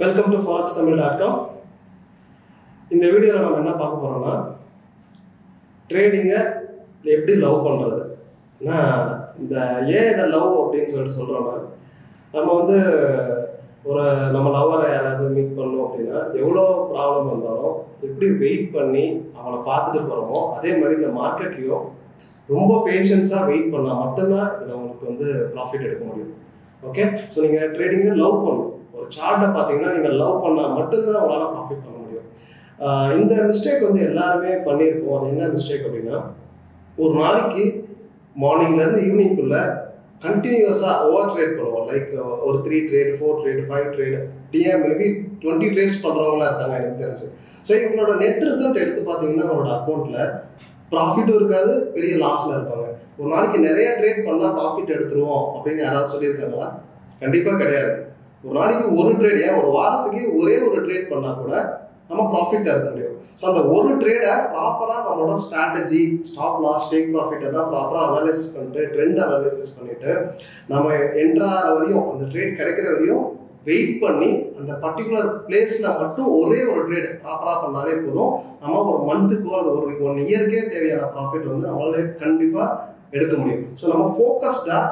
Welcome to forex Tamil dot com இந்த வீடியோவில் நம்ம என்ன பார்க்க போகிறோம்னா ட்ரேடிங்கை எப்படி லவ் பண்ணுறது ஏன்னா இந்த ஏன் இதை லவ் அப்படின்னு சொல்லிட்டு சொல்கிறோம்னா நம்ம வந்து ஒரு நம்ம லவ்வரை யாராவது மீட் பண்ணோம் அப்படின்னா எவ்வளோ ப்ராப்ளம் வந்தாலும் எப்படி வெயிட் பண்ணி அவங்கள பார்த்துட்டு போகிறோமோ அதே மாதிரி இந்த மார்க்கெட்லேயும் ரொம்ப பேஷன்ஸாக வெயிட் பண்ணால் மட்டும்தான் இதில் உங்களுக்கு வந்து ப்ராஃபிட் எடுக்க முடியும். ஓகே ஸோ நீங்கள் ட்ரேடிங்கை லவ் பண்ணணும். சார்ட்டை பார்த்தீங்கன்னா நீங்கள் லவ் பண்ணால் மட்டும்தான் உங்களால் ப்ராஃபிட் பண்ண முடியும். இந்த மிஸ்டேக் வந்து எல்லாருமே பண்ணியிருப்போம். அது என்ன மிஸ்டேக் அப்படின்னா ஒரு நாளைக்கு மார்னிங்லேருந்து ஈவினிங்குள்ளே கண்டினியூஸாக ஓவர் ட்ரேட் பண்ணுவோம். லைக் ஒரு three trade four trade five trade DM maybe twenty trades பண்ணுறவங்களா இருக்காங்க எனக்கு தெரிஞ்சு. ஸோ இவங்களோட நெட் ரிசல்ட் எடுத்து பார்த்தீங்கன்னா அவங்களோட அக்கௌண்ட்டில் ப்ராஃபிட்டும் இருக்காது பெரிய லாஸில் இருப்பாங்க. ஒரு நாளைக்கு நிறைய ட்ரேட் பண்ணால் ப்ராஃபிட் எடுத்துருவோம் அப்படின்னு யாராவது சொல்லியிருக்காங்களா? கண்டிப்பாக கிடையாது. ஒரு நாளைக்கு ஒரு ட்ரேட் ஏன் ஒரு வாரத்துக்கு ஒரே ஒரு ட்ரேட் பண்ணால் கூட நம்ம ப்ராஃபிட்டாக இருக்க முடியும். ஸோ அந்த ஒரு ட்ரேடை ப்ராப்பராக நம்மளோட strategy stop loss take profit எல்லாம் ப்ராப்பராக அனாலிசிஸ் பண்ணிட்டு ட்ரெண்ட் அனாலிசிஸ் பண்ணிட்டு நம்ம என்ட்ராகிற வரையும் அந்த ட்ரேட் கிடைக்கிற வரையும் வெயிட் பண்ணி அந்த பர்டிகுலர் பிளேஸில் மட்டும் ஒரே ஒரு ட்ரேட் ப்ராப்பராக பண்ணாலே போதும். நம்ம ஒரு மந்த்துக்கோ அல்லது ஒரு ஒன் இயர்க்கே தேவையான ப்ராஃபிட் வந்து நம்மளால கண்டிப்பாக எடுக்க முடியும். ஸோ நம்ம ஃபோக்கஸ்டாக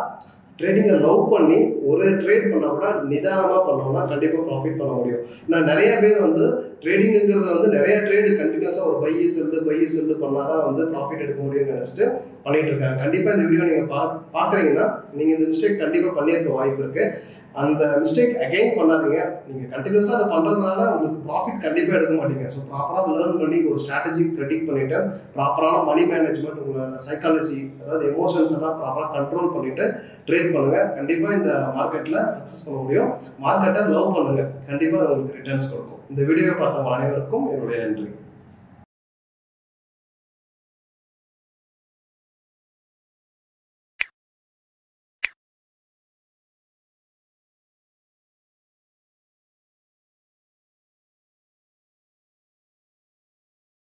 ட்ரேடிங்கை லவ் பண்ணி ஒரு ட்ரேட் பண்ணால் கூட நிதானமாக பண்ணோம்னா கண்டிப்பாக ப்ராஃபிட் பண்ண முடியும். நான் நிறைய பேர் வந்து ட்ரேடிங்குங்கிறத வந்து நிறைய ட்ரேடு கண்டினியூஸாக ஒரு பை செல்லு பையை செல்லு பண்ணால் தான் வந்து ப்ராஃபிட் எடுக்க முடியும்னு நினச்சிட்டு பண்ணிகிட்டு இருக்காங்க. கண்டிப்பாக இந்த வீடியோ நீங்கள் பா பார்க்குறீங்கன்னா நீங்கள் இந்த மிஸ்டேக் கண்டிப்பாக பண்ணியிருக்க வாய்ப்பு இருக்குது அந்த மிஸ்டேக் அகைன் பண்ணாதீங்க. நீங்கள் கண்டினியூஸாக அதை பண்ணுறதுனால உங்களுக்கு ப்ராஃபிட் கண்டிப்பாக எடுக்க மாட்டீங்க. ஸோ ப்ராப்பராக லேர்ன் பண்ணி ஒரு ஸ்ட்ராட்டஜி ப்ரெடிக்ட் பண்ணிட்டு ப்ராப்பரான மணி மேனேஜ்மெண்ட் உங்களோட சைக்காலஜி அதாவது எமோஷன்ஸ் எல்லாம் ப்ராப்பராக கண்ட்ரோல் பண்ணிவிட்டு ட்ரேட் பண்ணுங்கள் கண்டிப்பாக இந்த மார்க்கெட்டில் சக்ஸஸ் பண்ண முடியும். மார்க்கெட்டை லவ் பண்ணுங்கள் கண்டிப்பாக அது உங்களுக்கு ரிட்டர்ன்ஸ் கொடுக்கும். இந்த வீடியோவை பார்த்தவங்க அனைவருக்கும் என்னுடைய நன்றி.